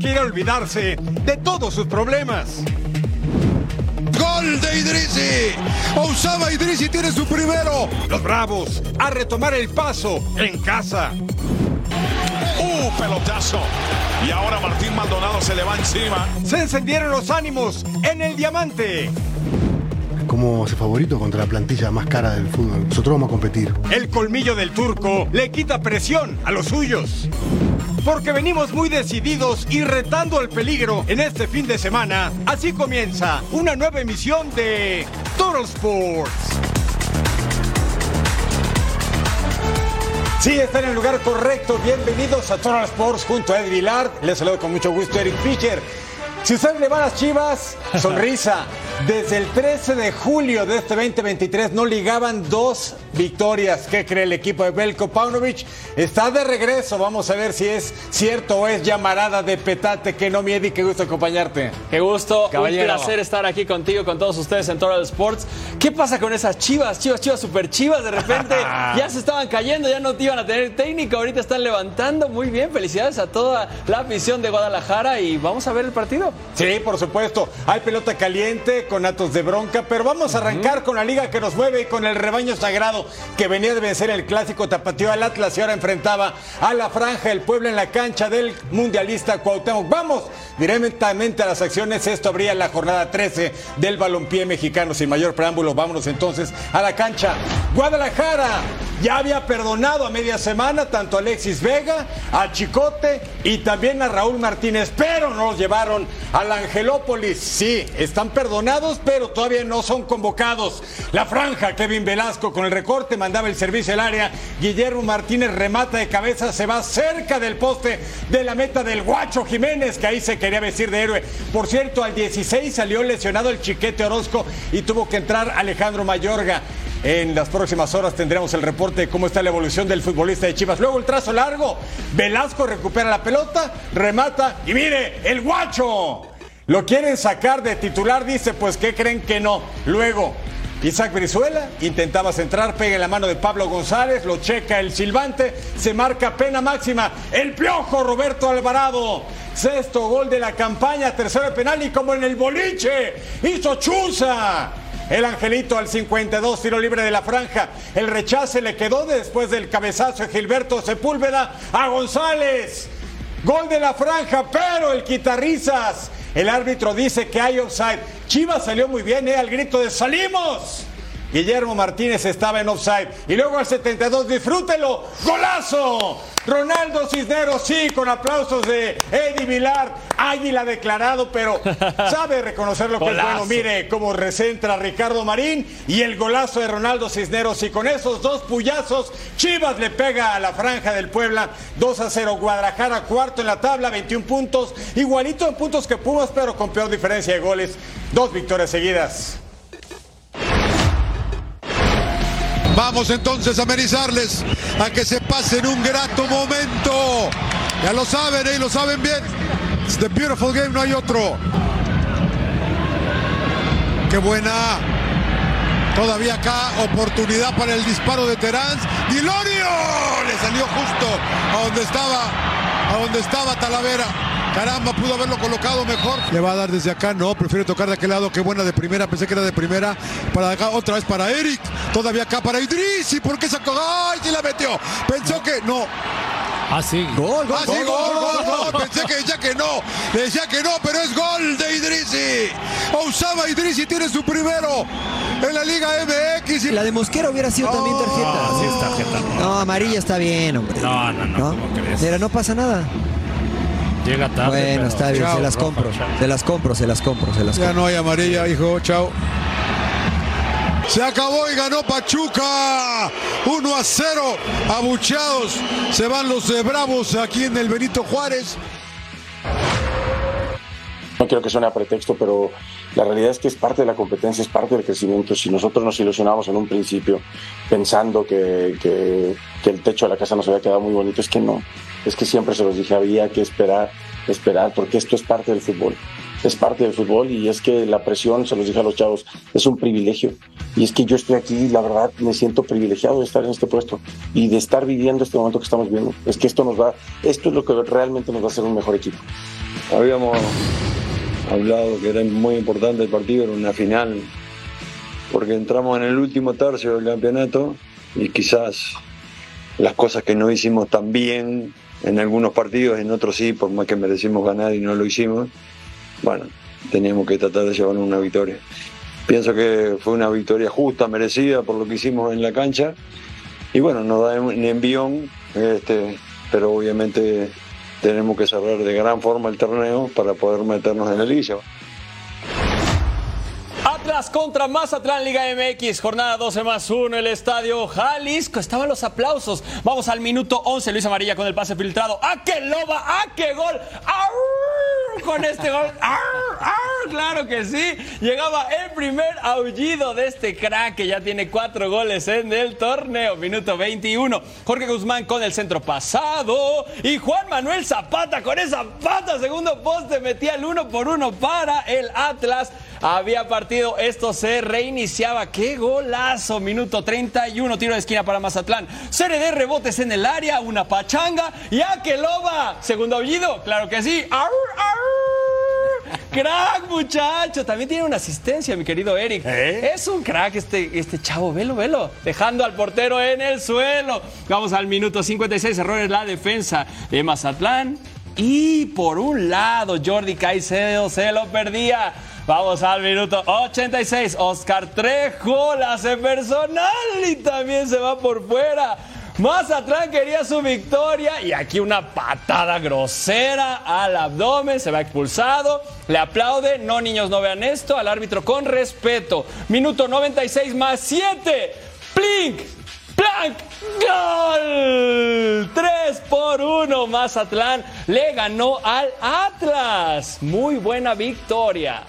Quiere olvidarse de todos sus problemas. Gol de Idrisi. Osama Idrisi tiene su primero. Los Bravos a retomar el paso en casa. ¡Uh, pelotazo! Y ahora Martín Maldonado se le va encima. Se encendieron los ánimos en el diamante. como ese favorito contra la plantilla más cara del fútbol. Nosotros vamos a competir. El colmillo del turco le quita presión a los suyos. Porque venimos muy decididos y retando al peligro en este fin de semana. Así comienza una nueva emisión de Total Sports. Sí, está en el lugar correcto. Bienvenidos a Total Sports junto a Ed Vilar. Les saludo con mucho gusto Eric Fischer. Si usted le va a las chivas, sonrisa. Desde el 13 de julio de este 2023 no ligaban dos victorias. ¿Qué cree el equipo de Belko Paunovic? Está de regreso. Vamos a ver si es cierto o es llamarada de petate. Que no, Miedi, qué gusto acompañarte. Qué gusto, Caballero. un placer estar aquí contigo, con todos ustedes en Total Sports. ¿Qué pasa con esas chivas, chivas, chivas, super chivas? De repente ya se estaban cayendo, ya no te iban a tener técnico, ahorita están levantando. Muy bien, felicidades a toda la afición de Guadalajara y vamos a ver el partido. Sí, por supuesto. Hay pelota caliente con atos de bronca, pero vamos a arrancar con la liga que nos mueve y con el rebaño sagrado que venía de vencer el clásico tapatío al Atlas y ahora enfrentaba a la franja del pueblo en la cancha del mundialista Cuauhtémoc. Vamos directamente a las acciones. Esto habría la jornada 13 del balompié mexicano. Sin mayor preámbulo, vámonos entonces a la cancha. Guadalajara ya había perdonado a media semana tanto a Alexis Vega, a Chicote y también a Raúl Martínez, pero no los llevaron al Angelópolis. Sí, están perdonados, pero todavía no son convocados. La franja, Kevin Velasco con el recorte mandaba el servicio al área. Guillermo Martínez remata de cabeza, se va cerca del poste de la meta del Guacho Jiménez, que ahí se quería vestir de héroe. Por cierto, al 16 salió lesionado el Chiquete Orozco y tuvo que entrar Alejandro Mayorga. En las próximas horas tendremos el reporte de cómo está la evolución del futbolista de Chivas. Luego el trazo largo. Velasco recupera la pelota, remata y mire, el guacho. Lo quieren sacar de titular, dice, pues ¿qué creen que no? Luego, Isaac Brizuela intentaba centrar, pega en la mano de Pablo González, lo checa el silbante, se marca pena máxima. El piojo Roberto Alvarado. Sexto gol de la campaña, tercero penal y como en el boliche, hizo Chuza. El Angelito al 52, tiro libre de la franja. El rechace le quedó después del cabezazo de Gilberto Sepúlveda a González. Gol de la franja, pero el quitarrizas. El árbitro dice que hay offside. Chivas salió muy bien, ¿eh? Al grito de ¡salimos! Guillermo Martínez estaba en offside. Y luego al 72, disfrútelo. ¡Golazo! Ronaldo Cisneros, sí, con aplausos de Eddie Vilar. Águila declarado, pero sabe reconocer lo que es bueno. Mire cómo recentra Ricardo Marín y el golazo de Ronaldo Cisneros. Y con esos dos puyazos, Chivas le pega a la franja del Puebla. 2 a 0. Guadalajara, cuarto en la tabla, 21 puntos. Igualito en puntos que Pumas, pero con peor diferencia de goles. Dos victorias seguidas. Vamos entonces a amenizarles a que se pasen un grato momento. Ya lo saben, ¿eh? lo saben bien. It's the beautiful game, no hay otro. Qué buena. Todavía acá oportunidad para el disparo de Terán. Dilorio le salió justo a donde estaba, a donde estaba Talavera. Caramba, pudo haberlo colocado mejor. Le va a dar desde acá, no, prefiere tocar de aquel lado. Qué buena de primera, pensé que era de primera. Para acá, otra vez para Eric. Todavía acá para Idris. ¿Y por qué sacó? ¡Ay, sí la metió! Pensó que no. Ah, sí. Gol, gol, Ah, sí, gol, gol, gol. Pensé que decía que no. Decía que no, pero es gol de Idrisi. Osama Idrisi tiene su primero en la Liga MX. y- La de Mosquera hubiera sido también tarjeta. Ah, sí, es tarjeta. No, amarilla está bien, hombre. No, no, no, ¿cómo crees? Mira, no pasa nada. Llega tarde. Bueno, pero- está bien, Chao, se las roja, compro. chao. Se las compro, se las compro, se las Ya compro. no hay amarilla, hijo. Chao. Se acabó y ganó Pachuca. 1 a 0. Abucheados. Se van los bravos aquí en el Benito Juárez. No quiero que suene a pretexto, pero la realidad es que es parte de la competencia, es parte del crecimiento. Si nosotros nos ilusionamos en un principio pensando que, que- que el techo de la casa nos había quedado muy bonito, es que no. Es que siempre se los dije, había que esperar, esperar, porque esto es parte del fútbol. Es parte del fútbol y es que la presión, se los dije a los chavos, es un privilegio. Y es que yo estoy aquí, la verdad, me siento privilegiado de estar en este puesto y de estar viviendo este momento que estamos viviendo. Es que esto nos va, esto es lo que realmente nos va a hacer un mejor equipo. Habíamos hablado que era muy importante el partido, era una final, porque entramos en el último tercio del campeonato y quizás las cosas que no hicimos tan bien en algunos partidos, en otros sí, por más que merecimos ganar y no lo hicimos, bueno, teníamos que tratar de llevar una victoria. Pienso que fue una victoria justa, merecida por lo que hicimos en la cancha y bueno, nos da un envión, este, pero obviamente tenemos que cerrar de gran forma el torneo para poder meternos en la liga. Atlas contra Mazatlán Liga MX, jornada 12 más 1, el estadio Jalisco. Estaban los aplausos. Vamos al minuto 11, Luis Amarilla con el pase filtrado. ¡A qué loba! ¡A qué gol! ¡Arr! Con este gol. Claro que sí. Llegaba el primer aullido de este crack que ya tiene cuatro goles en el torneo. Minuto 21. Jorge Guzmán con el centro pasado. Y Juan Manuel Zapata con esa pata. Segundo poste metía el uno por uno para el Atlas. Había partido, esto se reiniciaba. ¡Qué golazo! Minuto 31, tiro de esquina para Mazatlán. Serie de rebotes en el área, una pachanga. ¡Y a que loba! Segundo aullido, claro que sí. Crack, muchacho. También tiene una asistencia, mi querido Eric. Es un crack este, este chavo. Velo, velo. Dejando al portero en el suelo. Vamos al minuto 56. Errores en la defensa de Mazatlán. Y por un lado, Jordi Caicedo se lo perdía. Vamos al minuto 86. Oscar Trejo la hace personal y también se va por fuera. Mazatlán quería su victoria y aquí una patada grosera al abdomen, se va expulsado, le aplaude, no niños no vean esto, al árbitro con respeto. Minuto 96 más 7, plink, plank, gol. 3 por 1, Mazatlán le ganó al Atlas. Muy buena victoria.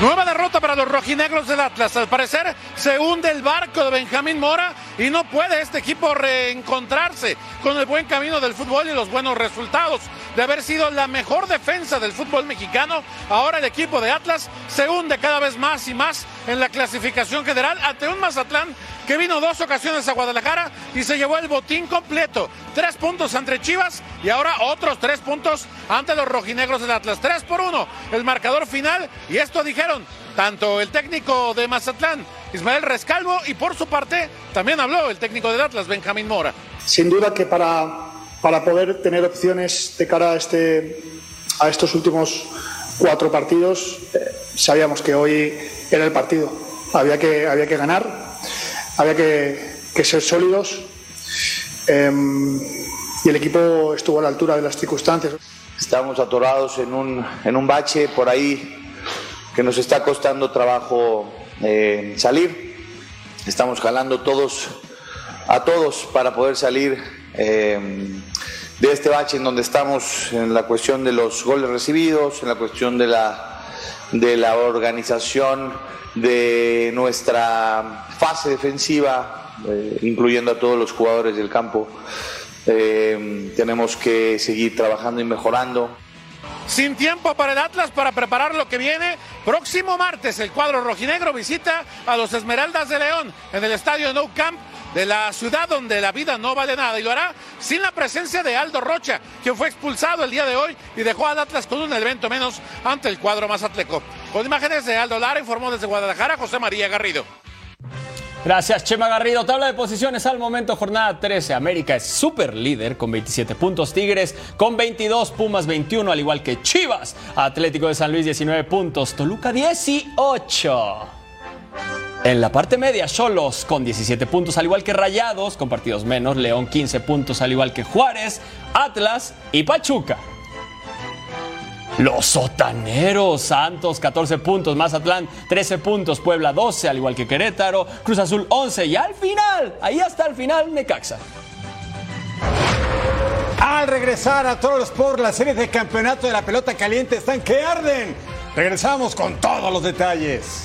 Nueva derrota para los rojinegros del Atlas. Al parecer se hunde el barco de Benjamín Mora y no puede este equipo reencontrarse con el buen camino del fútbol y los buenos resultados. De haber sido la mejor defensa del fútbol mexicano, ahora el equipo de Atlas se hunde cada vez más y más en la clasificación general ante un Mazatlán que vino dos ocasiones a Guadalajara y se llevó el botín completo. Tres puntos ante Chivas y ahora otros tres puntos ante los rojinegros del Atlas. Tres por uno, el marcador final. Y esto dijeron tanto el técnico de Mazatlán, Ismael Rescalvo, y por su parte también habló el técnico del Atlas, Benjamín Mora. Sin duda que para, para poder tener opciones de cara a, este, a estos últimos cuatro partidos, eh, sabíamos que hoy era el partido. Había que, había que ganar, había que, que ser sólidos eh, y el equipo estuvo a la altura de las circunstancias. Estamos atorados en un, en un bache por ahí que nos está costando trabajo eh, salir. Estamos jalando todos a todos para poder salir eh, de este bache en donde estamos en la cuestión de los goles recibidos, en la cuestión de la, de la organización de nuestra fase defensiva, eh, incluyendo a todos los jugadores del campo. Tenemos que seguir trabajando y mejorando. Sin tiempo para el Atlas para preparar lo que viene. Próximo martes el cuadro rojinegro visita a los Esmeraldas de León en el estadio Nou Camp de la ciudad donde la vida no vale nada y lo hará sin la presencia de Aldo Rocha, quien fue expulsado el día de hoy y dejó al Atlas con un evento menos ante el cuadro mazatleco. Con imágenes de Aldo Lara informó desde Guadalajara José María Garrido. Gracias, Chema Garrido. Tabla de posiciones al momento, jornada 13. América es super líder con 27 puntos. Tigres con 22, Pumas 21, al igual que Chivas. Atlético de San Luis 19 puntos, Toluca 18. En la parte media, Cholos con 17 puntos, al igual que Rayados, con partidos menos. León 15 puntos, al igual que Juárez, Atlas y Pachuca. Los sotaneros, Santos 14 puntos, Mazatlán 13 puntos, Puebla 12, al igual que Querétaro, Cruz Azul 11 y al final, ahí hasta el final, Necaxa. Al regresar a todos los por la serie de campeonato de la pelota caliente están que arden. Regresamos con todos los detalles.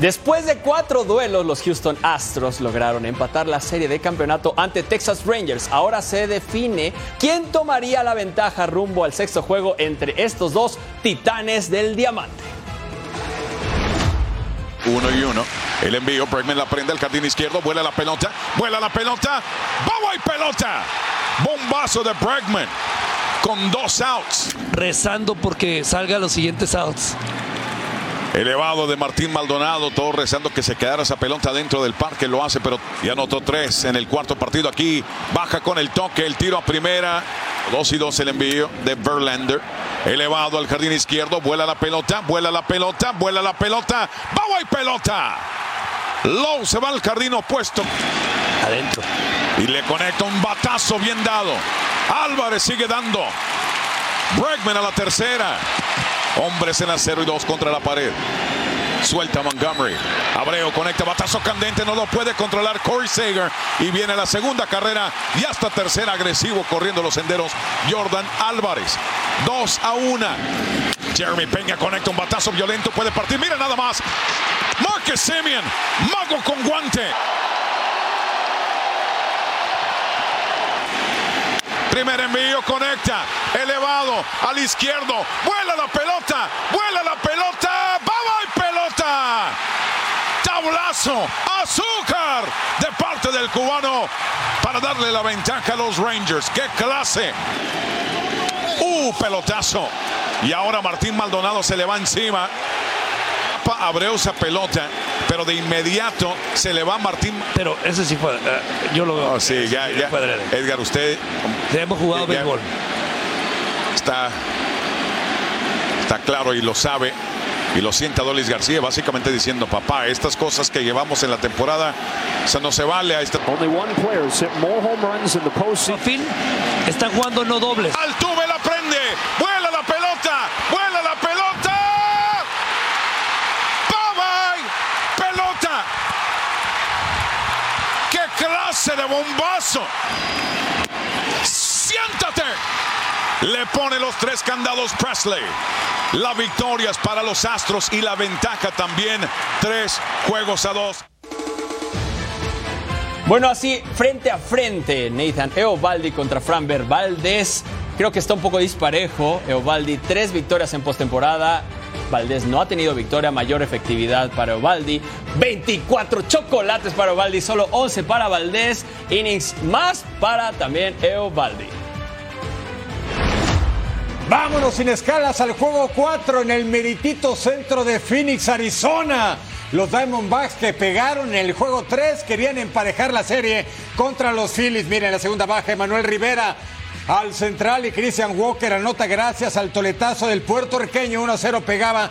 Después de cuatro duelos, los Houston Astros lograron empatar la serie de campeonato ante Texas Rangers. Ahora se define quién tomaría la ventaja rumbo al sexto juego entre estos dos titanes del diamante. Uno y uno. El envío, Bregman la prende al jardín izquierdo, vuela la pelota, vuela la pelota, ¡vamos y pelota! Bombazo de Bregman con dos outs. Rezando porque salga los siguientes outs. Elevado de Martín Maldonado, todo rezando que se quedara esa pelota dentro del parque, lo hace, pero ya anotó tres en el cuarto partido aquí. Baja con el toque, el tiro a primera. Dos y dos el envío de Verlander. Elevado al jardín izquierdo, vuela la pelota, vuela la pelota, vuela la pelota. ¡Vamos y pelota! Lowe se va al jardín opuesto. Adentro. Y le conecta un batazo bien dado. Álvarez sigue dando. Bregman a la tercera. Hombres en 0 y 2 contra la pared. Suelta Montgomery. Abreu conecta batazo candente. No lo puede controlar Corey Sager. Y viene la segunda carrera. Y hasta tercera agresivo corriendo los senderos. Jordan Álvarez. 2 a 1. Jeremy Peña conecta un batazo violento. Puede partir. Mira nada más. Marcus Simeon. Mago con guante. Primer envío, conecta, elevado al izquierdo, vuela la pelota, vuela la pelota, ¡vamos y pelota! Tablazo, azúcar de parte del cubano para darle la ventaja a los Rangers. ¡Qué clase! ¡Uh, pelotazo! Y ahora Martín Maldonado se le va encima. Abreu esa pelota, pero de inmediato se le va Martín. Pero ese sí fue, uh, yo lo veo. Oh, sí, ya, ya. Edgar, usted. Ya hemos jugado ya, béisbol. Está, está claro y lo sabe. Y lo sienta Dolis García, básicamente diciendo, papá, estas cosas que llevamos en la temporada, eso no se vale a esta. Only one player hit more home runs in the postseason. Están jugando no dobles. Altuve la prende, vuela la pelota, vuela la pelota. pelota. ¡Qué clase de bombazo! ¡Siéntate! Le pone los tres candados Presley. La victoria es para los Astros y la ventaja también. Tres juegos a dos. Bueno, así frente a frente, Nathan Eovaldi contra Framber Valdez. Creo que está un poco disparejo. Eovaldi, tres victorias en postemporada. Valdés no ha tenido victoria, mayor efectividad para Ovaldi. 24 chocolates para Ovaldi, solo 11 para Valdés. Innings más para también Eovaldi. Vámonos sin escalas al juego 4 en el meritito centro de Phoenix, Arizona. Los Diamondbacks que pegaron en el juego 3 querían emparejar la serie contra los Phillies. Miren la segunda baja, Emanuel Rivera al central y Christian Walker anota gracias al toletazo del puertorriqueño 1-0 pegaba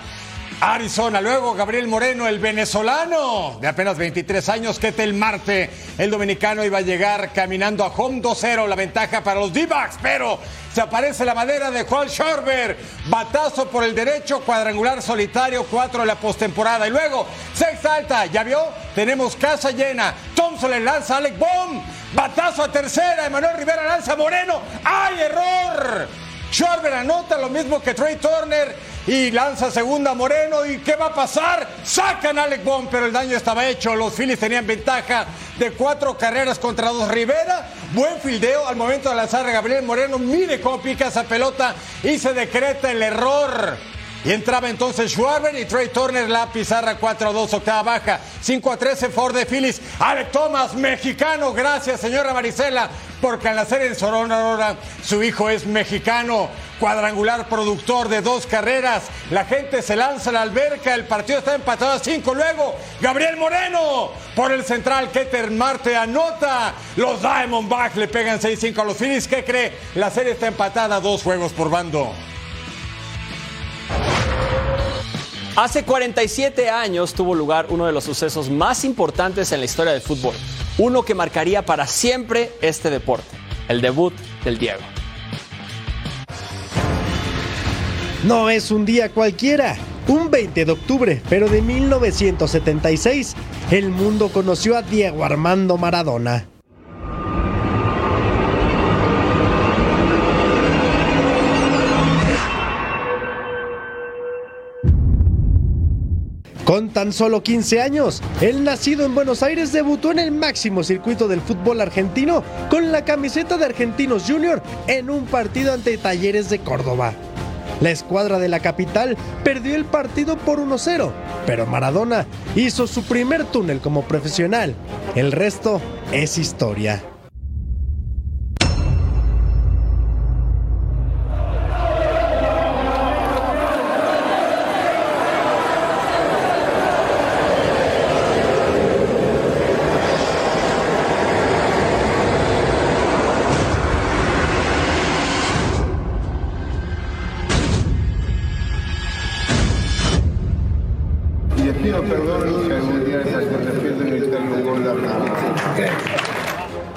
Arizona, luego Gabriel Moreno, el venezolano de apenas 23 años, que el Marte, el dominicano iba a llegar caminando a home 2-0, la ventaja para los D-backs, pero se aparece la madera de Juan Schorber, batazo por el derecho, cuadrangular solitario, 4 en la postemporada, y luego se exalta, ya vio, tenemos casa llena, Thompson le lanza a Alec Baum, batazo a tercera, Emanuel Rivera lanza a Moreno, ¡ay, error! Schwarber anota lo mismo que Trey Turner y lanza segunda Moreno. ¿Y qué va a pasar? Sacan a Alec Baum, pero el daño estaba hecho. Los Phillies tenían ventaja de cuatro carreras contra dos. Rivera, buen fildeo al momento de lanzar a Gabriel Moreno. Mire cómo pica esa pelota y se decreta el error. Y entraba entonces Schwarber y Trey Turner la pizarra 4-2, octava baja. 5-13 Ford de Phillies. Alec Thomas, mexicano. Gracias, señora Maricela, porque al nacer en Sonora su hijo es mexicano. Cuadrangular productor de dos carreras. La gente se lanza a la alberca. El partido está empatado a 5. Luego, Gabriel Moreno por el central. Keter Marte anota. Los Diamondbacks le pegan 6-5 a los Phillies. ¿Qué cree? La serie está empatada. Dos juegos por bando. Hace 47 años tuvo lugar uno de los sucesos más importantes en la historia del fútbol, uno que marcaría para siempre este deporte, el debut del Diego. No es un día cualquiera, un 20 de octubre, pero de 1976, el mundo conoció a Diego Armando Maradona. Con tan solo 15 años, el nacido en Buenos Aires debutó en el máximo circuito del fútbol argentino con la camiseta de Argentinos Junior en un partido ante Talleres de Córdoba. La escuadra de la capital perdió el partido por 1-0, pero Maradona hizo su primer túnel como profesional. El resto es historia.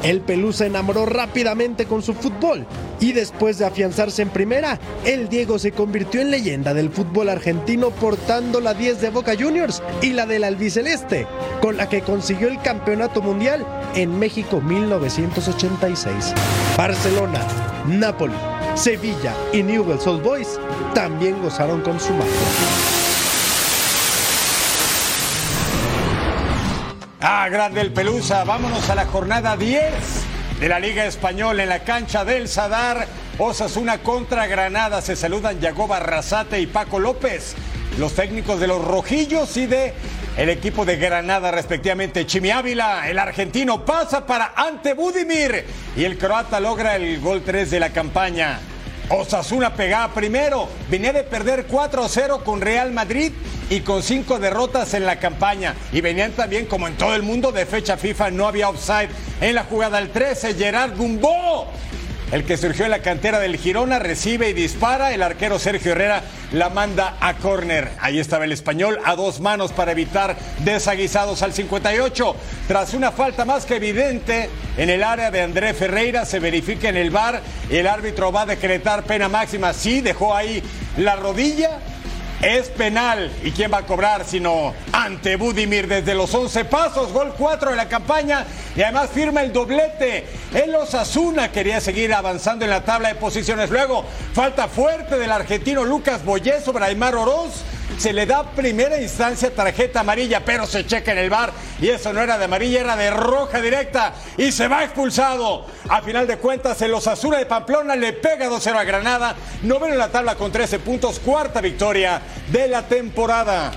El Pelú se enamoró rápidamente con su fútbol y después de afianzarse en primera, el Diego se convirtió en leyenda del fútbol argentino portando la 10 de Boca Juniors y la del albiceleste, con la que consiguió el campeonato mundial en México 1986. Barcelona, Napoli, Sevilla y Newell's Old Boys también gozaron con su marca. Ah, grande el Pelusa. Vámonos a la jornada 10 de la Liga Española en la cancha del Sadar. Osasuna contra Granada. Se saludan Yagoba Arrasate y Paco López. Los técnicos de los rojillos y de el equipo de Granada, respectivamente. Chimi Ávila, el argentino, pasa para Ante Budimir. Y el croata logra el gol 3 de la campaña. Osasuna pegaba primero, venía de perder 4-0 con Real Madrid y con cinco derrotas en la campaña. Y venían también, como en todo el mundo, de fecha FIFA, no había offside. En la jugada al 13, Gerard Gumbó, el que surgió en la cantera del Girona, recibe y dispara. El arquero Sergio Herrera la manda a córner. Ahí estaba el español a dos manos para evitar desaguisados al 58. Tras una falta más que evidente en el área de André Ferreira, se verifica en el bar el árbitro va a decretar pena máxima. Sí, dejó ahí la rodilla. Es penal. ¿Y quién va a cobrar sino ante Budimir desde los 11 pasos? Gol 4 de la campaña y además firma el doblete. El Osasuna quería seguir avanzando en la tabla de posiciones. Luego, falta fuerte del argentino Lucas Boyé sobre Aymar Oroz. Se le da primera instancia tarjeta amarilla, pero se checa en el bar y eso no era de amarilla, era de roja directa y se va expulsado. A final de cuentas, el Osasuna de Pamplona le pega 2-0 a Granada, noveno en la tabla con 13 puntos, cuarta victoria de la temporada.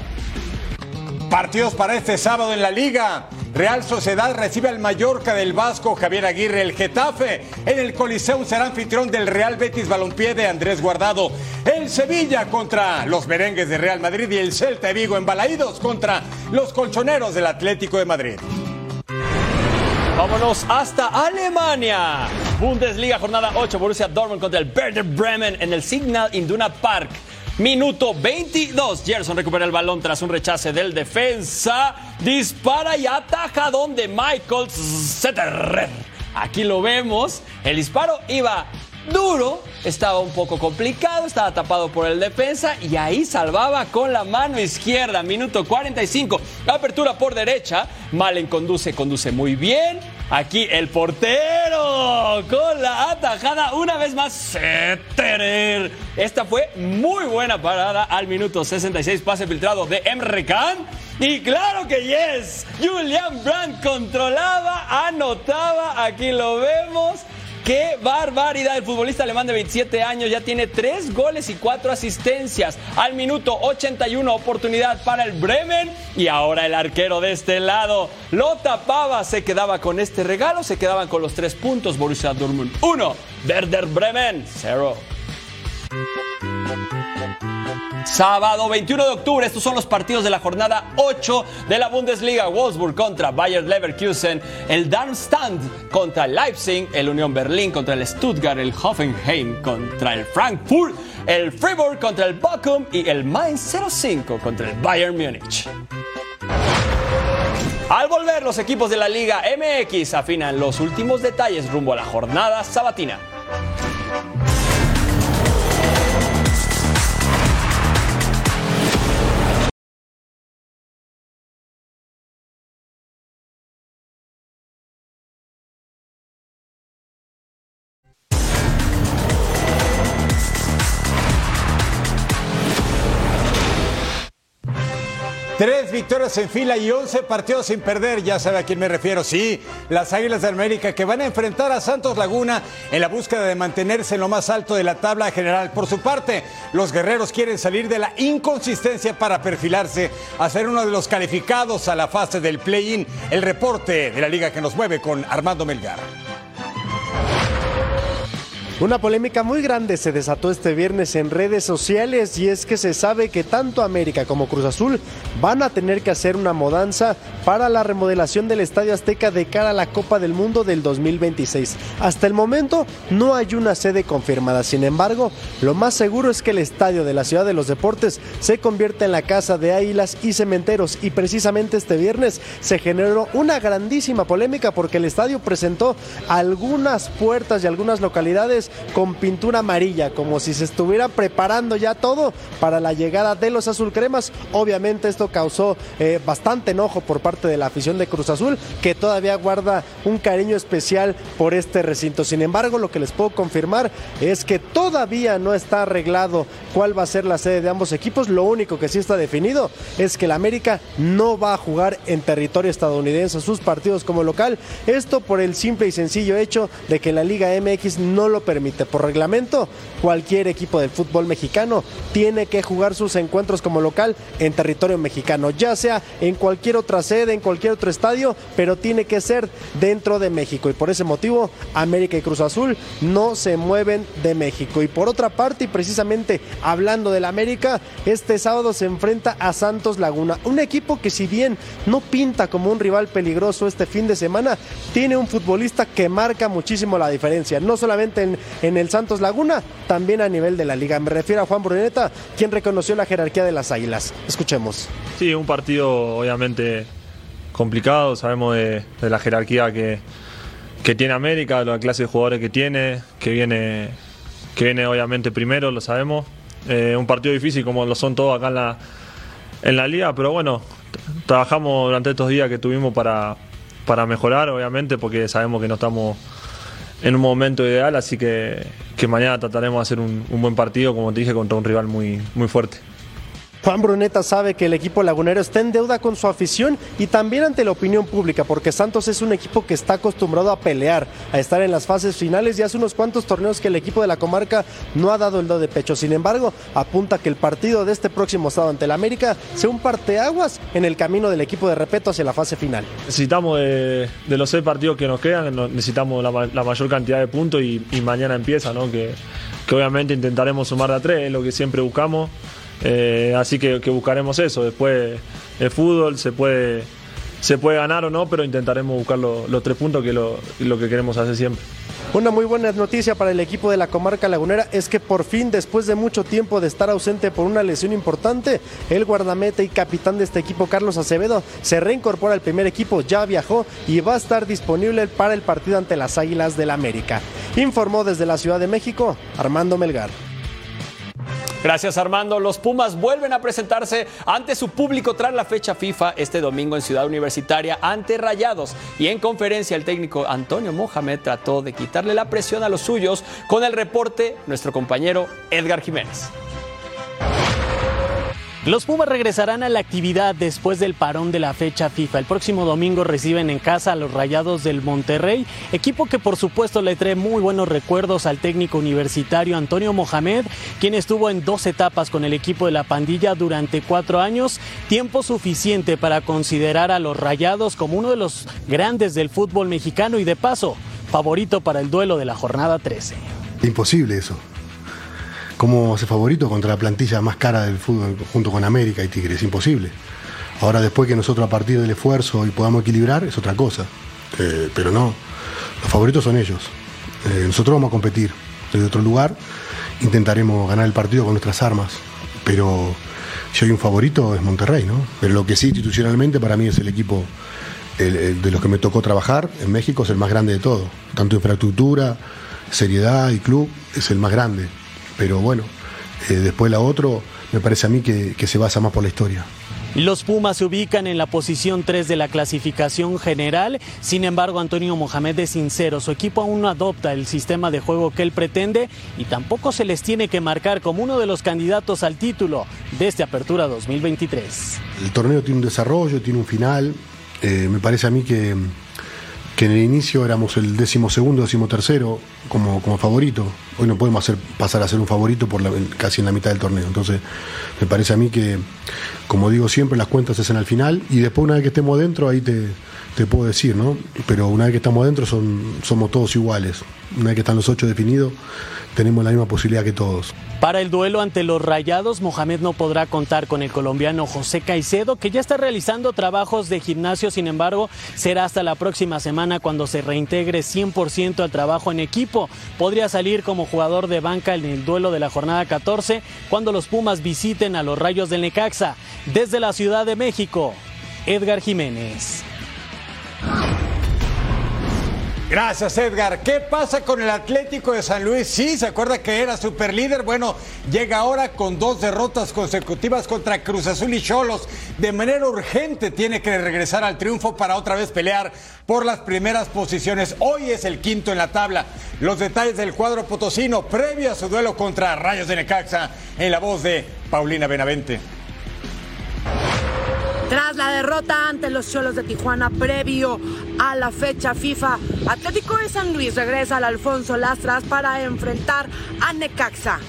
Partidos para este sábado en la liga. Real Sociedad recibe al Mallorca del Vasco Javier Aguirre, el Getafe. En el Coliseum será anfitrión del Real Betis Balompié de Andrés Guardado. El Sevilla contra los merengues de Real Madrid y el Celta de Vigo embalaídos contra los colchoneros del Atlético de Madrid. Vámonos hasta Alemania. Bundesliga jornada 8, Borussia Dortmund contra el Werder Bremen en el Signal Iduna Park. Minuto 22. Gerson recupera el balón tras un rechace del defensa. Dispara y ataja donde Michael Setterer. Aquí lo vemos. El disparo iba duro, estaba un poco complicado, estaba tapado por el defensa y ahí salvaba con la mano izquierda. Minuto 45, apertura por derecha. Malen conduce, conduce muy bien. Aquí el portero con la atajada una vez más. Setterer. Esta fue muy buena parada al minuto 66, pase filtrado de Emre Can. Y claro que yes, Julian Brandt controlaba, anotaba, aquí lo vemos. ¡Qué barbaridad! El futbolista alemán de 27 años ya tiene 3 goles y 4 asistencias. Al minuto 81, oportunidad para el Bremen. Y ahora el arquero de este lado lo tapaba. Se quedaba con este regalo. Se quedaban con los 3 puntos. Borussia Dortmund 1. Werder Bremen 0. Sábado 21 de octubre, estos son los partidos de la jornada 8 de la Bundesliga. Wolfsburg contra Bayer Leverkusen, el Darmstadt contra Leipzig, el Unión Berlín contra el Stuttgart, el Hoffenheim contra el Frankfurt, el Fribourg contra el Bochum y el Mainz 05 contra el Bayern Múnich. Al volver, los equipos de la Liga MX afinan los últimos detalles rumbo a la jornada sabatina. Victorias en fila y 11 partidos sin perder, ya sabe a quién me refiero. Sí, las Águilas de América que van a enfrentar a Santos Laguna en la búsqueda de mantenerse en lo más alto de la tabla general. Por su parte, los guerreros quieren salir de la inconsistencia para perfilarse a ser uno de los calificados a la fase del play-in. El reporte de la liga que nos mueve con Armando Melgar. Una polémica muy grande se desató este viernes en redes sociales y es que se sabe que tanto América como Cruz Azul van a tener que hacer una mudanza para la remodelación del Estadio Azteca de cara a la Copa del Mundo del 2026. Hasta el momento no hay una sede confirmada, sin embargo, lo más seguro es que el estadio de la Ciudad de los Deportes se convierta en la casa de águilas y cementeros y precisamente este viernes se generó una grandísima polémica porque el estadio presentó algunas puertas y algunas localidades con pintura amarilla, como si se estuviera preparando ya todo para la llegada de los azulcremas. Obviamente esto causó eh, bastante enojo por parte de la afición de Cruz Azul, que todavía guarda un cariño especial por este recinto. Sin embargo, lo que les puedo confirmar es que todavía no está arreglado cuál va a ser la sede de ambos equipos. Lo único que sí está definido es que el América no va a jugar en territorio estadounidense sus partidos como local. Esto por el simple y sencillo hecho de que la Liga MX no lo permite. Por reglamento, cualquier equipo del fútbol mexicano tiene que jugar sus encuentros como local en territorio mexicano, ya sea en cualquier otra sede, en cualquier otro estadio, pero tiene que ser dentro de México. Y por ese motivo, América y Cruz Azul no se mueven de México. Y por otra parte, y precisamente hablando del América, este sábado se enfrenta a Santos Laguna, un equipo que si bien no pinta como un rival peligroso este fin de semana, tiene un futbolista que marca muchísimo la diferencia, no solamente en, en el Santos Laguna, también a nivel de la liga. Me refiero a Juan Bruneta, quien reconoció la jerarquía de las Águilas. Escuchemos. Sí, un partido obviamente complicado, sabemos de, de la jerarquía que, que tiene América, la clase de jugadores que tiene, que viene, que viene obviamente primero, lo sabemos. Eh, un partido difícil como lo son todos acá en la, en la liga, pero bueno, trabajamos durante estos días que tuvimos para, para mejorar, obviamente, porque sabemos que no estamos en un momento ideal, así que, que mañana trataremos de hacer un, un, buen partido, como te dije, contra un rival muy, muy fuerte. Juan Bruneta sabe que el equipo lagunero está en deuda con su afición y también ante la opinión pública, porque Santos es un equipo que está acostumbrado a pelear, a estar en las fases finales y hace unos cuantos torneos que el equipo de la comarca no ha dado el do de pecho. Sin embargo, apunta que el partido de este próximo sábado ante el América sea un parteaguas en el camino del equipo de repeto hacia la fase final. Necesitamos de, de los seis partidos que nos quedan, necesitamos la, mayor cantidad de puntos y, y mañana empieza, ¿no? Que, que obviamente intentaremos sumar de a tres, es lo que siempre buscamos. Eh, así que, buscaremos eso. Después el fútbol se puede, se puede ganar o no, pero intentaremos buscar lo, los tres puntos que lo, lo, que queremos hacer siempre. Una muy buena noticia para el equipo de la comarca lagunera es que por fin, después de mucho tiempo de estar ausente por una lesión importante, el guardameta y capitán de este equipo, Carlos Acevedo, se reincorpora al primer equipo, ya viajó y va a estar disponible para el partido ante las Águilas del América. Informó desde la Ciudad de México, Armando Melgar. Gracias Armando. Los Pumas vuelven a presentarse ante su público tras la fecha FIFA este domingo en Ciudad Universitaria ante Rayados. Y en conferencia el técnico Antonio Mohamed trató de quitarle la presión a los suyos con el reporte nuestro compañero Edgar Jiménez. Los Pumas regresarán a la actividad después del parón de la fecha FIFA. El próximo domingo reciben en casa a los Rayados del Monterrey, equipo que por supuesto le trae muy buenos recuerdos al técnico universitario Antonio Mohamed, quien estuvo en dos etapas con el equipo de la pandilla durante cuatro años, tiempo suficiente para considerar a los Rayados como uno de los grandes del fútbol mexicano y de paso, favorito para el duelo de la jornada 13. Imposible eso cómo ser favorito contra la plantilla más cara del fútbol junto con América y Tigres, imposible. Ahora después que nosotros a partir del esfuerzo y podamos equilibrar es otra cosa, eh, pero no, los favoritos son ellos. Eh, nosotros vamos a competir desde otro lugar, intentaremos ganar el partido con nuestras armas, pero si hay un favorito es Monterrey, ¿no? Pero lo que sí institucionalmente para mí es el equipo de los que me tocó trabajar en México es el más grande de todo, tanto infraestructura, seriedad y club es el más grande pero bueno, eh, después la otro me parece a mí que, que se basa más por la historia. Los Pumas se ubican en la posición 3 de la clasificación general, sin embargo Antonio Mohamed es sincero, su equipo aún no adopta el sistema de juego que él pretende y tampoco se les tiene que marcar como uno de los candidatos al título desde Apertura 2023. El torneo tiene un desarrollo, tiene un final, eh, me parece a mí que que en el inicio éramos el décimo segundo, décimo tercero como, como favorito. Hoy no podemos hacer, pasar a ser un favorito por casi en la mitad del torneo. Entonces, me parece a mí que, como digo siempre, las cuentas se hacen al final y después una vez que estemos dentro, ahí te, te puedo decir, ¿no? Pero una vez que estamos dentro son, somos todos iguales. Una vez que están los ocho definidos, tenemos la misma posibilidad que todos. Para el duelo ante los Rayados, Mohamed no podrá contar con el colombiano José Caicedo, que ya está realizando trabajos de gimnasio, sin embargo, será hasta la próxima semana cuando se reintegre 100% al trabajo en equipo. Podría salir como jugador de banca en el duelo de la jornada 14 cuando los Pumas visiten a los Rayos del Necaxa. Desde la Ciudad de México, Edgar Jiménez. Gracias, Edgar. ¿Qué pasa con el Atlético de San Luis? Sí, ¿se acuerda que era superlíder? Bueno, llega ahora con dos derrotas consecutivas contra Cruz Azul y Cholos. De manera urgente tiene que regresar al triunfo para otra vez pelear por las primeras posiciones. Hoy es el quinto en la tabla. Los detalles del cuadro potosino previo a su duelo contra Rayos de Necaxa en la voz de Paulina Benavente. Tras la derrota ante los Cholos de Tijuana previo a la fecha FIFA, Atlético de San Luis regresa al Alfonso Lastras para enfrentar a Necaxa.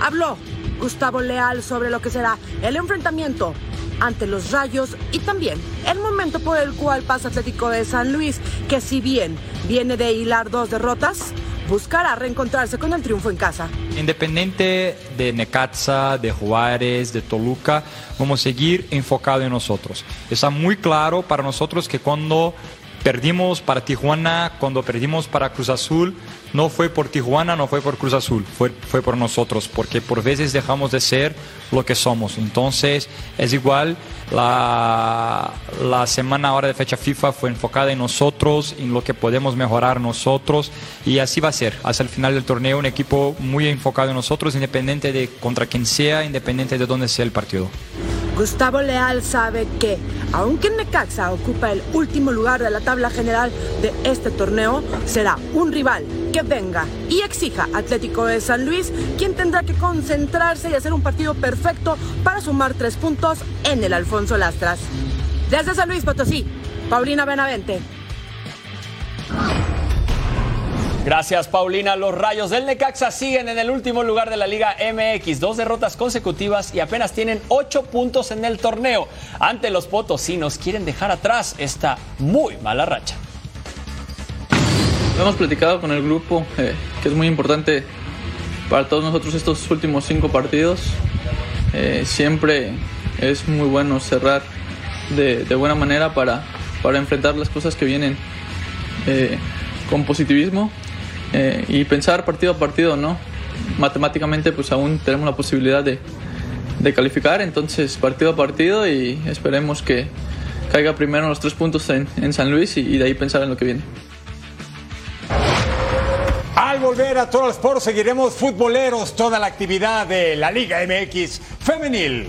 Habló Gustavo Leal sobre lo que será el enfrentamiento ante los Rayos y también el momento por el cual pasa Atlético de San Luis, que si bien viene de hilar dos derrotas, buscará reencontrarse con el triunfo en casa. Independiente de Necaxa, de Juárez, de Toluca, vamos a seguir enfocado en nosotros. Está muy claro para nosotros que cuando perdimos para Tijuana, cuando perdimos para Cruz Azul, no fue por Tijuana, no fue por Cruz Azul, fue, fue por nosotros, porque por veces dejamos de ser lo que somos. Entonces, es igual, la, la semana ahora de fecha FIFA fue enfocada en nosotros, en lo que podemos mejorar nosotros, y así va a ser. Hasta el final del torneo, un equipo muy enfocado en nosotros, independiente de contra quien sea, independiente de dónde sea el partido. Gustavo Leal sabe que, aunque Necaxa ocupa el último lugar de la tabla general de este torneo, será un rival que venga y exija Atlético de San Luis, quien tendrá que concentrarse y hacer un partido perfecto para sumar tres puntos en el Alfonso Lastras. Desde San Luis Potosí, Paulina Benavente. Gracias, Paulina. Los rayos del Necaxa siguen en el último lugar de la Liga MX. Dos derrotas consecutivas y apenas tienen ocho puntos en el torneo. Ante los potosinos quieren dejar atrás esta muy mala racha. Hemos platicado con el grupo, eh, que es muy importante para todos nosotros estos últimos cinco partidos. Eh, siempre es muy bueno cerrar de, buena manera para, para enfrentar las cosas que vienen eh, con positivismo eh, y pensar partido a partido, ¿no? Matemáticamente pues aún tenemos la posibilidad de, de calificar, entonces partido a partido y esperemos que caiga primero los tres puntos en, en San Luis y, de ahí pensar en lo que viene. Al volver a Total Sport seguiremos futboleros toda la actividad de la Liga MX femenil.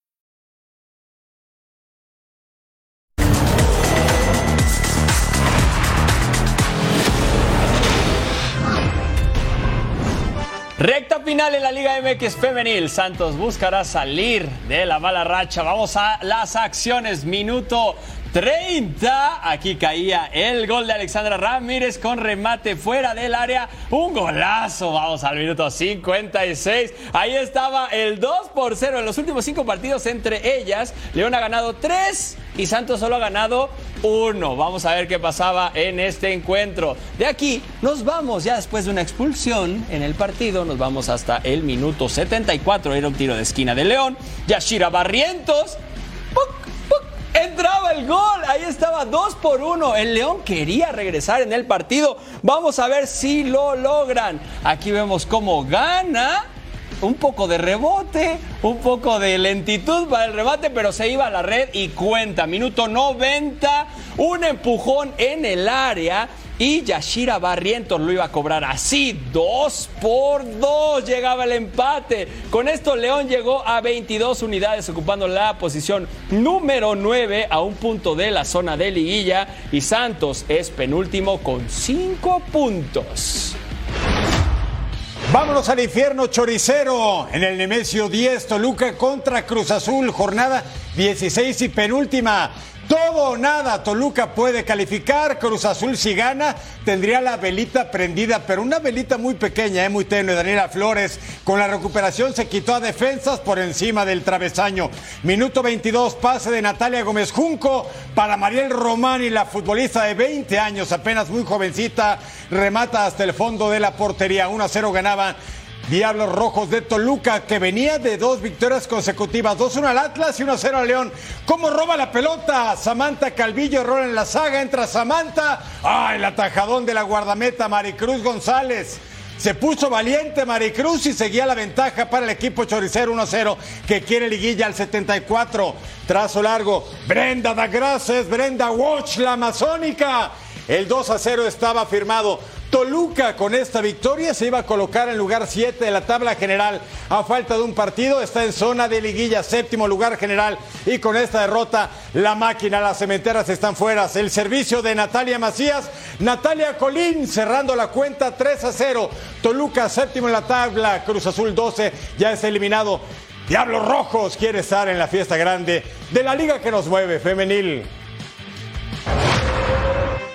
Recta final en la Liga MX femenil. Santos buscará salir de la mala racha. Vamos a las acciones. Minuto 30. Aquí caía el gol de Alexandra Ramírez con remate fuera del área. Un golazo. Vamos al minuto 56. Ahí estaba el 2 por 0 en los últimos cinco partidos entre ellas. León ha ganado 3 y Santos solo ha ganado 1. Vamos a ver qué pasaba en este encuentro. De aquí nos vamos ya después de una expulsión en el partido. Nos vamos hasta el minuto 74. Era un tiro de esquina de León. Yashira Barrientos. ¡puc! Entraba el gol, ahí estaba 2 por 1. El León quería regresar en el partido. Vamos a ver si lo logran. Aquí vemos cómo gana. Un poco de rebote, un poco de lentitud para el rebate, pero se iba a la red y cuenta. Minuto 90, un empujón en el área y Yashira Barrientos lo iba a cobrar así, dos por dos llegaba el empate. Con esto León llegó a 22 unidades ocupando la posición número 9 a un punto de la zona de liguilla y Santos es penúltimo con 5 puntos. Vámonos al infierno choricero en el Nemesio 10, Toluca contra Cruz Azul, jornada 16 y penúltima. Todo o nada, Toluca puede calificar, Cruz Azul si gana tendría la velita prendida, pero una velita muy pequeña, ¿eh? muy tenue. Daniela Flores con la recuperación se quitó a defensas por encima del travesaño. Minuto 22, pase de Natalia Gómez Junco para Mariel Román y la futbolista de 20 años, apenas muy jovencita, remata hasta el fondo de la portería. 1 a 0 ganaba Diablos Rojos de Toluca, que venía de dos victorias consecutivas, 2-1 al Atlas y 1-0 al León. ¿Cómo roba la pelota? Samantha Calvillo, error en la saga, entra Samantha. ¡Ah, el atajadón de la guardameta Maricruz González! Se puso valiente Maricruz y seguía la ventaja para el equipo choricero 1-0 que quiere liguilla al 74. Trazo largo. Brenda da Gracias, Brenda Watch, la amazónica. El 2 0 estaba firmado. Toluca con esta victoria se iba a colocar en lugar 7 de la tabla general. A falta de un partido está en zona de liguilla, séptimo lugar general. Y con esta derrota la máquina, las cementeras están fuera. El servicio de Natalia Macías, Natalia Colín cerrando la cuenta 3 a 0. Toluca séptimo en la tabla, Cruz Azul 12 ya está eliminado. Diablos Rojos quiere estar en la fiesta grande de la liga que nos mueve, femenil.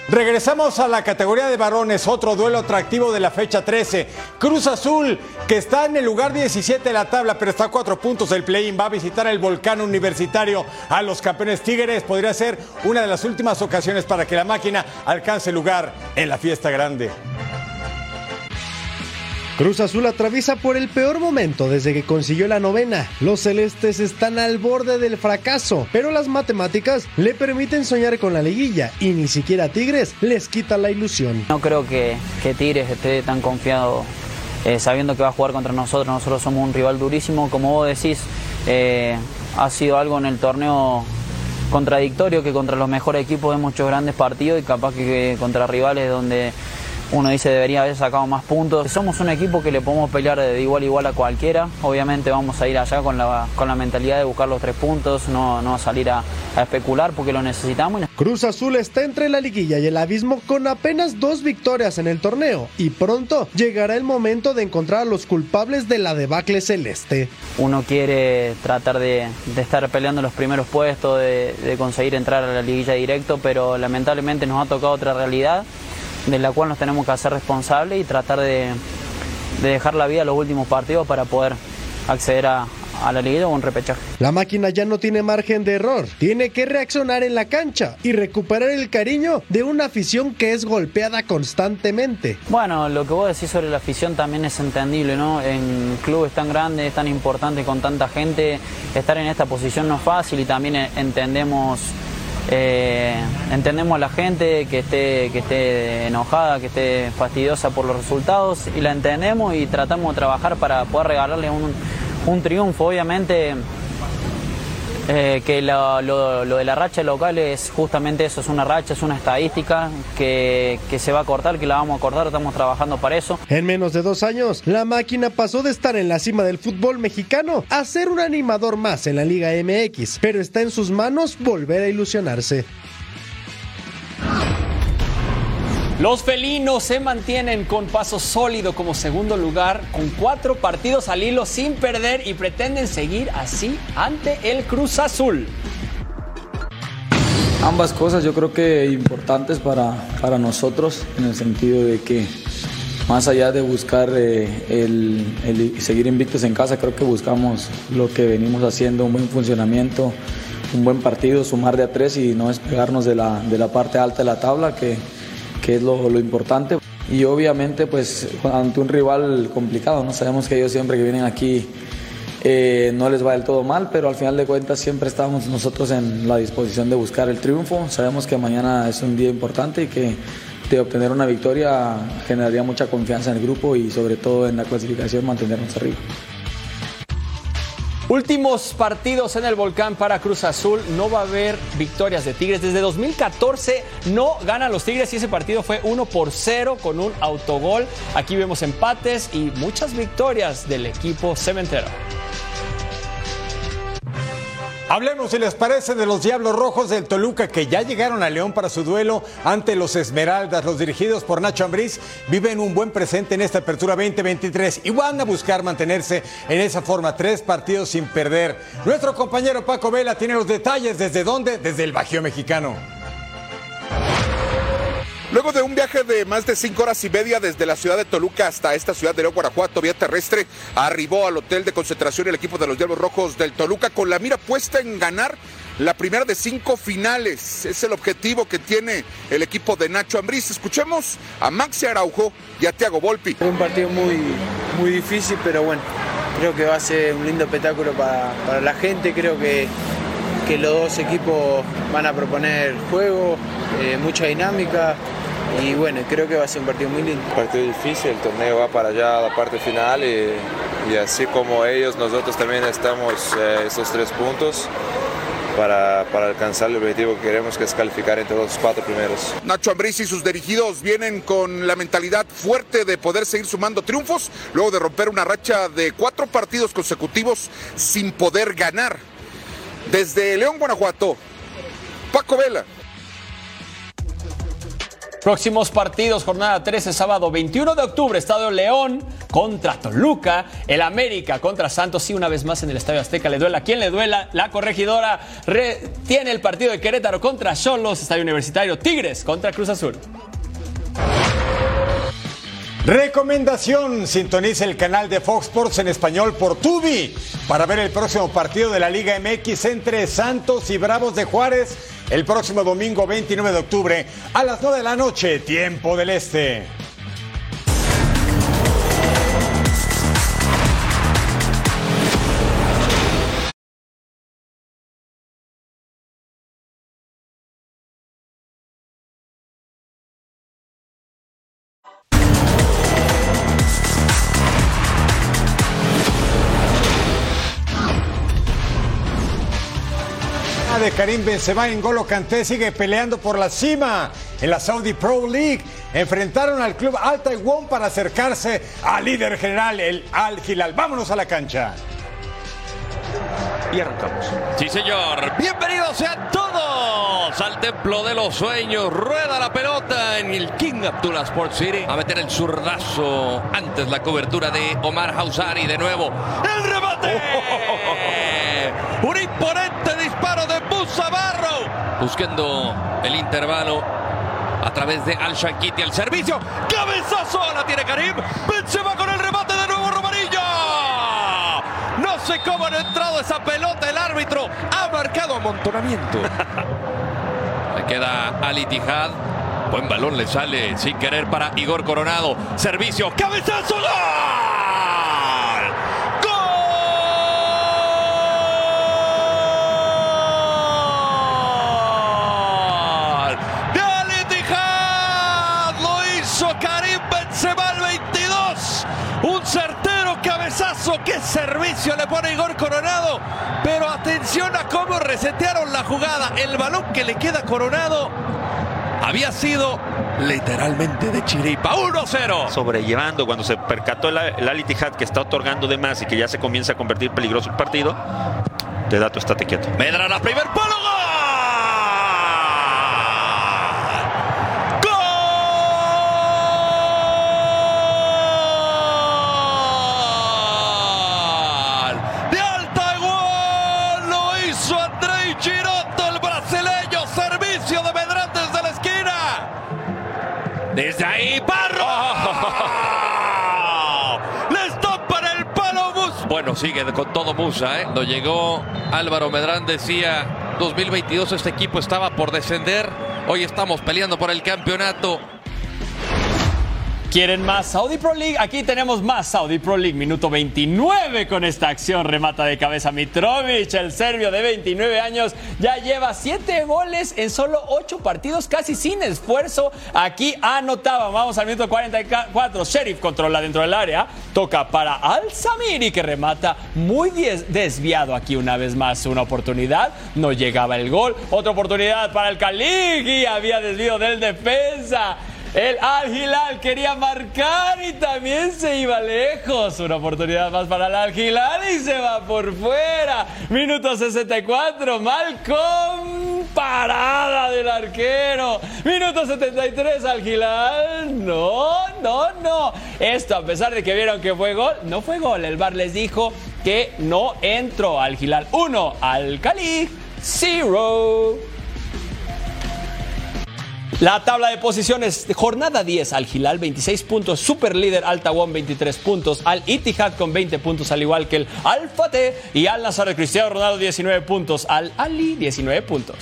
Regresamos a la categoría de varones, otro duelo atractivo de la fecha 13. Cruz Azul, que está en el lugar 17 de la tabla, pero está a cuatro puntos del play-in, va a visitar el volcán universitario a los campeones Tigres. Podría ser una de las últimas ocasiones para que la máquina alcance lugar en la fiesta grande. Cruz Azul atraviesa por el peor momento desde que consiguió la novena. Los celestes están al borde del fracaso, pero las matemáticas le permiten soñar con la liguilla y ni siquiera Tigres les quita la ilusión. No creo que, que Tigres esté tan confiado eh, sabiendo que va a jugar contra nosotros. Nosotros somos un rival durísimo, como vos decís, eh, ha sido algo en el torneo contradictorio que contra los mejores equipos de muchos grandes partidos y capaz que contra rivales donde uno dice debería haber sacado más puntos. Somos un equipo que le podemos pelear de igual a igual a cualquiera. Obviamente vamos a ir allá con la, con la mentalidad de buscar los tres puntos, no, no salir a, a especular porque lo necesitamos. Cruz Azul está entre la liguilla y el abismo con apenas dos victorias en el torneo y pronto llegará el momento de encontrar a los culpables de la debacle celeste. Uno quiere tratar de, de estar peleando los primeros puestos, de, de conseguir entrar a la liguilla directo, pero lamentablemente nos ha tocado otra realidad de la cual nos tenemos que hacer responsables y tratar de, de dejar la vida a los últimos partidos para poder acceder a, a la liguilla o un repechaje. La máquina ya no tiene margen de error, tiene que reaccionar en la cancha y recuperar el cariño de una afición que es golpeada constantemente. Bueno, lo que vos decís sobre la afición también es entendible, ¿no? En clubes tan grandes, tan importantes, con tanta gente, estar en esta posición no es fácil y también entendemos eh, entendemos a la gente que esté, que esté enojada, que esté fastidiosa por los resultados y la entendemos y tratamos de trabajar para poder regalarle un, un triunfo. Obviamente eh, que lo, lo, lo, de la racha local es justamente eso, es una racha, es una estadística que, que, se va a cortar, que la vamos a cortar, estamos trabajando para eso. En menos de dos años, la máquina pasó de estar en la cima del fútbol mexicano a ser un animador más en la Liga MX, pero está en sus manos volver a ilusionarse. Los felinos se mantienen con paso sólido como segundo lugar, con cuatro partidos al hilo sin perder y pretenden seguir así ante el Cruz Azul. Ambas cosas yo creo que importantes para, para nosotros, en el sentido de que más allá de buscar eh, el, el seguir invictos en casa, creo que buscamos lo que venimos haciendo, un buen funcionamiento, un buen partido, sumar de a tres y no despegarnos de la, de la parte alta de la tabla, que, que es lo, lo, importante. Y obviamente, pues, ante un rival complicado, ¿no? Sabemos que ellos siempre que vienen aquí eh, no les va del todo mal, pero al final de cuentas siempre estamos nosotros en la disposición de buscar el triunfo. Sabemos que mañana es un día importante y que de obtener una victoria generaría mucha confianza en el grupo y sobre todo en la clasificación mantenernos arriba. Últimos partidos en el volcán para Cruz Azul. No va a haber victorias de Tigres. Desde 2014 no ganan los Tigres y ese partido fue 1 por 0 con un autogol. Aquí vemos empates y muchas victorias del equipo cementero. Hablemos, si les parece, de los Diablos Rojos del Toluca que ya llegaron a León para su duelo ante los Esmeraldas. Los dirigidos por Nacho Ambriz viven un buen presente en esta apertura 2023 y van a buscar mantenerse en esa forma, tres partidos sin perder. Nuestro compañero Paco Vela tiene los detalles. ¿Desde dónde? Desde el Bajío Mexicano. Luego de un viaje de más de cinco horas y media desde la ciudad de Toluca hasta esta ciudad de León, Guanajuato, vía terrestre, arribó al hotel de concentración el equipo de los Diablos Rojos del Toluca con la mira puesta en ganar la primera de cinco finales. Es el objetivo que tiene el equipo de Nacho Ambriz. Escuchemos a Maxi Araujo y a Tiago Volpi. Fue un partido muy, muy difícil, pero bueno, creo que va a ser un lindo espectáculo para, para la gente. Creo que, que los dos equipos van a proponer juego, eh, mucha dinámica y bueno, creo que va a ser un partido muy lindo. Un partido difícil, el torneo va para allá a la parte final y, y así como ellos, nosotros también estamos eh, esos tres puntos. Para, para, alcanzar el objetivo que queremos, que es calificar entre los cuatro primeros. Nacho Ambriz y sus dirigidos vienen con la mentalidad fuerte de poder seguir sumando triunfos, luego de romper una racha de cuatro partidos consecutivos sin poder ganar. Desde León, Guanajuato, Paco Vela. Próximos partidos, jornada 13, sábado 21 de octubre, Estadio León contra Toluca, el América contra Santos y una vez más en el Estadio Azteca le duela. ¿Quién le duela? La corregidora tiene el partido de Querétaro contra Cholos, Estadio Universitario Tigres contra Cruz Azul. Recomendación, sintonice el canal de Fox Sports en español por Tubi para ver el próximo partido de la Liga MX entre Santos y Bravos de Juárez el próximo domingo 29 de octubre a las 9 de la noche, tiempo del Este. De Karim Benzema en Golo Kanté sigue peleando por la cima en la Saudi Pro League. Enfrentaron al club Al Taiwan para acercarse al líder general, el Al Hilal. Vámonos a la cancha. Y arrancamos. Sí, señor. Bienvenidos sean todos al Templo de los Sueños. Rueda la pelota en el King Abdullah Sports City. A meter el zurdazo. Antes la cobertura de Omar Hausari. De nuevo. ¡El remate! Un imponente disparo de Barro. Buscando el intervalo a través de Al Shankiti el servicio. Cabezazo. La tiene Karim. Benzema con el remate sé cómo ha entrado esa pelota. El árbitro ha marcado amontonamiento. Le queda Ali Tijad. Buen balón le sale sin querer para Igor Coronado. Servicio. Cabezazo. ¡Gol! Cabezazo. ¡Qué servicio le pone Igor Coronado! Pero atención a cómo resetearon la jugada. El balón que le queda Coronado había sido literalmente de chiripa. 1-0. sobrellevando cuando se percató el, el Al Ittihad que está otorgando de más y que ya se comienza a convertir peligroso el partido, de dato estate quieto. Medrano, primer palo. Sigue con todo Musa, ¿eh? Cuando llegó Álvaro Medrán decía 2022 este equipo estaba por descender. Hoy estamos peleando por el campeonato. ¿Quieren más Saudi Pro League? Aquí tenemos más Saudi Pro League. Minuto 29 con esta acción. Remata de cabeza Mitrovic, el serbio de 29 años. Ya lleva 7 goles en solo 8 partidos, casi sin esfuerzo. Aquí anotaba. Vamos al minuto 44. Sheriff controla dentro del área. Toca para Al Samiri que remata muy des- desviado aquí una vez más. Una oportunidad. No llegaba el gol. Otra oportunidad para el Kaligi. Había desvío del defensa. El Al Hilal quería marcar y también se iba lejos. Una oportunidad más para el Al Hilal y se va por fuera. Minuto 64. Malcolm. Parada del arquero. Minuto 73 Al Hilal. No, no, no. Esto a pesar de que vieron que fue gol, no fue gol. El bar les dijo que no entró Al Hilal. 1 al Cali. 0. La tabla de posiciones, jornada 10 al Hilal 26 puntos, super líder Al Tawon 23 puntos, Al Ittihad con 20 puntos al igual que el Al Fateh y Al Nazar de Cristiano Ronaldo 19 puntos, Al Ali 19 puntos.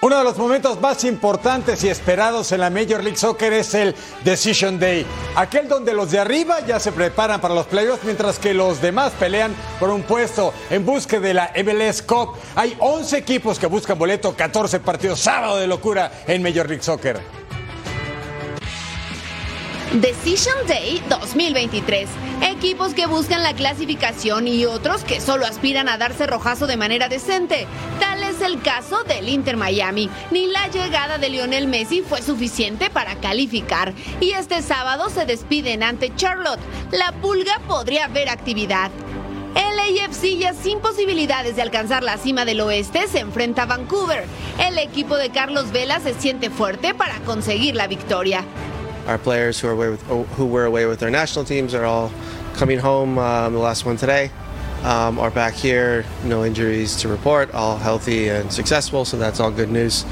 Uno de los momentos más importantes y esperados en la Major League Soccer es el Decision Day, aquel donde los de arriba ya se preparan para los playoffs mientras que los demás pelean por un puesto en busca de la MLS Cup. Hay 11 equipos que buscan boleto, 14 partidos, sábado de locura en Major League Soccer. Decision Day 2023. Equipos que buscan la clasificación y otros que solo aspiran a darse rojazo de manera decente. Tal es el caso del Inter Miami. Ni la llegada de Lionel Messi fue suficiente para calificar. Y este sábado se despiden ante Charlotte. La pulga podría ver actividad. El AFC ya sin posibilidades de alcanzar la cima del oeste se enfrenta a Vancouver. El equipo de Carlos Vela se siente fuerte para conseguir la victoria. Our players who are away with, who were away with their national teams are all coming home. Um, the last one today um, are back here. No injuries to report. All healthy and successful. So that's all good news.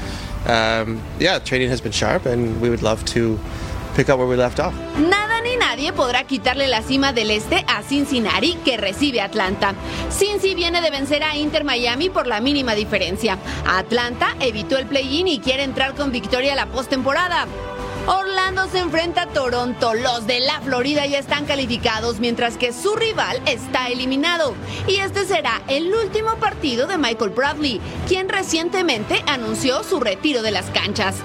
Um, yeah, training has been sharp, and we would love to pick up where we left off. Nada ni nadie podrá quitarle la cima del este a Cincinnati, que recibe Atlanta. Cincy viene de vencer a Inter Miami por la mínima diferencia. Atlanta evitó el play-in y quiere entrar con victoria a la postemporada. Orlando se enfrenta a Toronto. Los de la Florida ya están calificados, mientras que su rival está eliminado. Y este será el último partido de Michael Bradley, quien recientemente anunció su retiro de las canchas.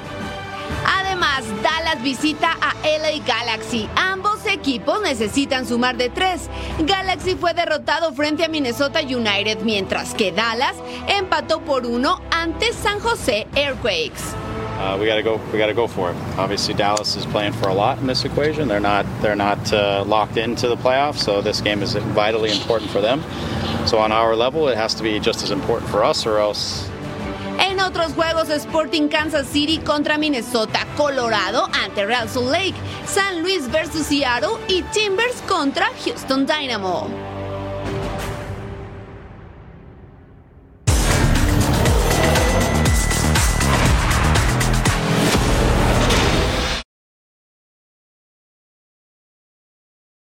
Además, Dallas visita a LA Galaxy. Ambos equipos necesitan sumar de tres. Galaxy fue derrotado frente a Minnesota United, mientras que Dallas empató por uno ante San José Earthquakes. Uh, we got to go. We got to go for it. Obviously, Dallas is playing for a lot in this equation. They're not. They're not uh, locked into the playoffs, so this game is vitally important for them. So on our level, it has to be just as important for us, or else En otros juegos, Sporting Kansas City contra Minnesota, Colorado ante Real Salt Lake, San Luis versus Seattle y Timbers contra Houston Dynamo.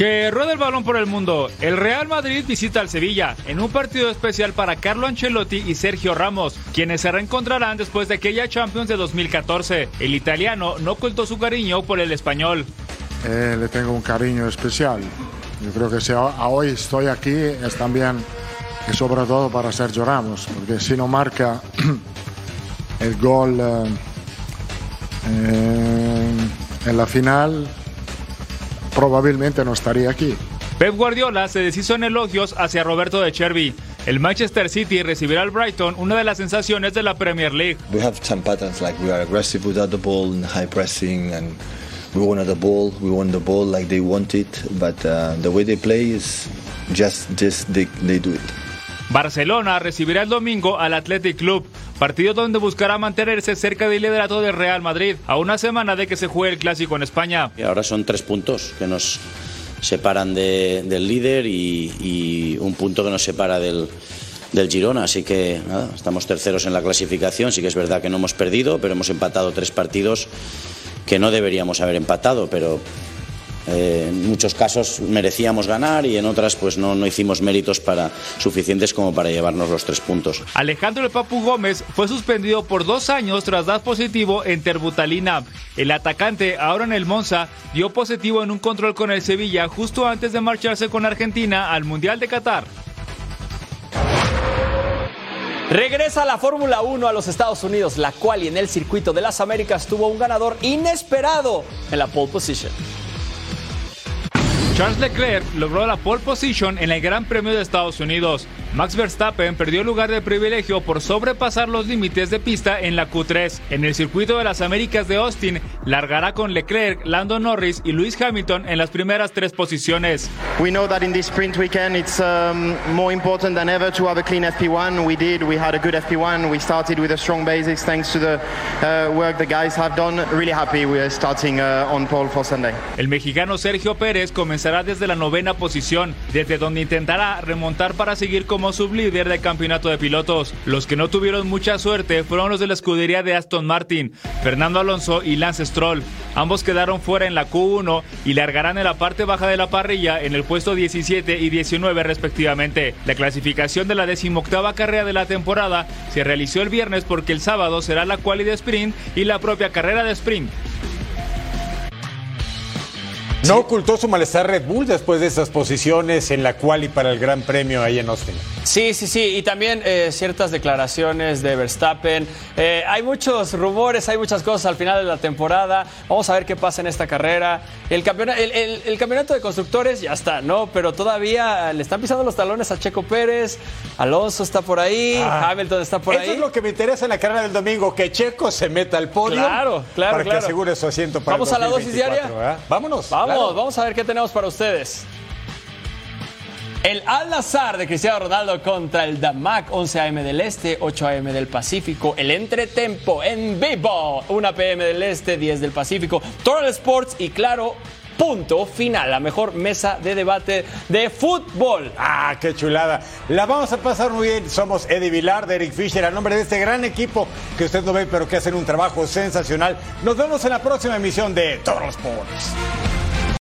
Que rueda el balón por el mundo. El Real Madrid visita al Sevilla en un partido especial para Carlo Ancelotti y Sergio Ramos, quienes se reencontrarán después de aquella Champions de 2014. El italiano no ocultó su cariño por el español. Eh, le tengo un cariño especial. Yo creo que si hoy estoy aquí es también sobre todo para Sergio Ramos, porque si no marca el gol eh, eh, en la final, probablemente no estaría aquí. Pep Guardiola se deshizo en elogios hacia Roberto de Chervi. El Manchester City recibirá al Brighton, una de las sensaciones de la Premier League. We have some patterns like we are aggressive without the ball and high pressing and we want the ball, we want the ball like they want it, but uh, the way they play is just just they, they do it. Barcelona recibirá el domingo al Athletic Club, partido donde buscará mantenerse cerca del liderato del Real Madrid, a una semana de que se juegue el clásico en España. Y ahora son tres puntos que nos separan de- del líder y, un punto que nos separa del, del Girona. Así que estamos terceros en la clasificación. Sí que es verdad que no hemos perdido, pero hemos empatado tres partidos que no deberíamos haber empatado, pero eh, en muchos casos merecíamos ganar y en otras pues no, no hicimos méritos para, suficientes como para llevarnos los tres puntos. Alejandro El Papu Gómez fue suspendido por dos años tras dar positivo en terbutalina. El atacante, ahora en el Monza, dio positivo en un control con el Sevilla justo antes de marcharse con Argentina al Mundial de Qatar. Regresa la Fórmula 1 a los Estados Unidos, la cual y en el circuito de las Américas tuvo un ganador inesperado en la pole position. Charles Leclerc logró la pole position en el Gran Premio de Estados Unidos. Max Verstappen perdió el lugar de privilegio por sobrepasar los límites de pista en la Q3. En el circuito de las Américas de Austin, largará con Leclerc, Lando Norris y Lewis Hamilton en las primeras tres posiciones. We know that in this sprint weekend it's um, more important than ever to have a clean FP1. We did. We had a good FP1. We started with a strong basics thanks to the uh, work the guys have done. Really happy we're starting uh, on pole for Sunday. El mexicano Sergio Pérez comenzará desde la novena posición, desde donde intentará remontar para seguir como sublíder del campeonato de pilotos. Los que no tuvieron mucha suerte fueron los de la escudería de Aston Martin, Fernando Alonso y Lance Stroll. Ambos quedaron fuera en la Q1 y largarán en la parte baja de la parrilla en el puesto 17 y 19 respectivamente. La clasificación de la decimoctava carrera de la temporada se realizó el viernes porque el sábado será la quali de sprint y la propia carrera de sprint. No ocultó su malestar Red Bull después de esas posiciones en la quali para el Gran Premio ahí en Austin. Sí, sí, sí, y también eh, ciertas declaraciones de Verstappen. Eh, hay muchos rumores, hay muchas cosas al final de la temporada. Vamos a ver qué pasa en esta carrera. El, campeona- el, el- el campeonato de constructores ya está, ¿no? Pero todavía le están pisando los talones a Checo Pérez. Alonso está por ahí, Ah. Hamilton está por Eso ahí. es lo que me interesa en la carrera del domingo, que Checo se meta al podio. Claro, claro, Para claro. que asegure su asiento para el Vamos a la dosis 2024, diaria. ¿verdad? Vámonos. Vamos, claro. vamos a ver qué tenemos para ustedes. El Al-Nazar de Cristiano Ronaldo contra el Damac, 11 a.m. del Este, 8 a.m. del Pacífico. El Entretempo en vivo, 1 p.m. del Este, 10 del Pacífico. Total Sports y claro, punto final, la mejor mesa de debate de fútbol. Ah, qué chulada. La vamos a pasar muy bien. Somos Eddie Vilar, de Eric Fisher, a nombre de este gran equipo que usted no ve, pero que hacen un trabajo sensacional. Nos vemos en la próxima emisión de Todos los Sports.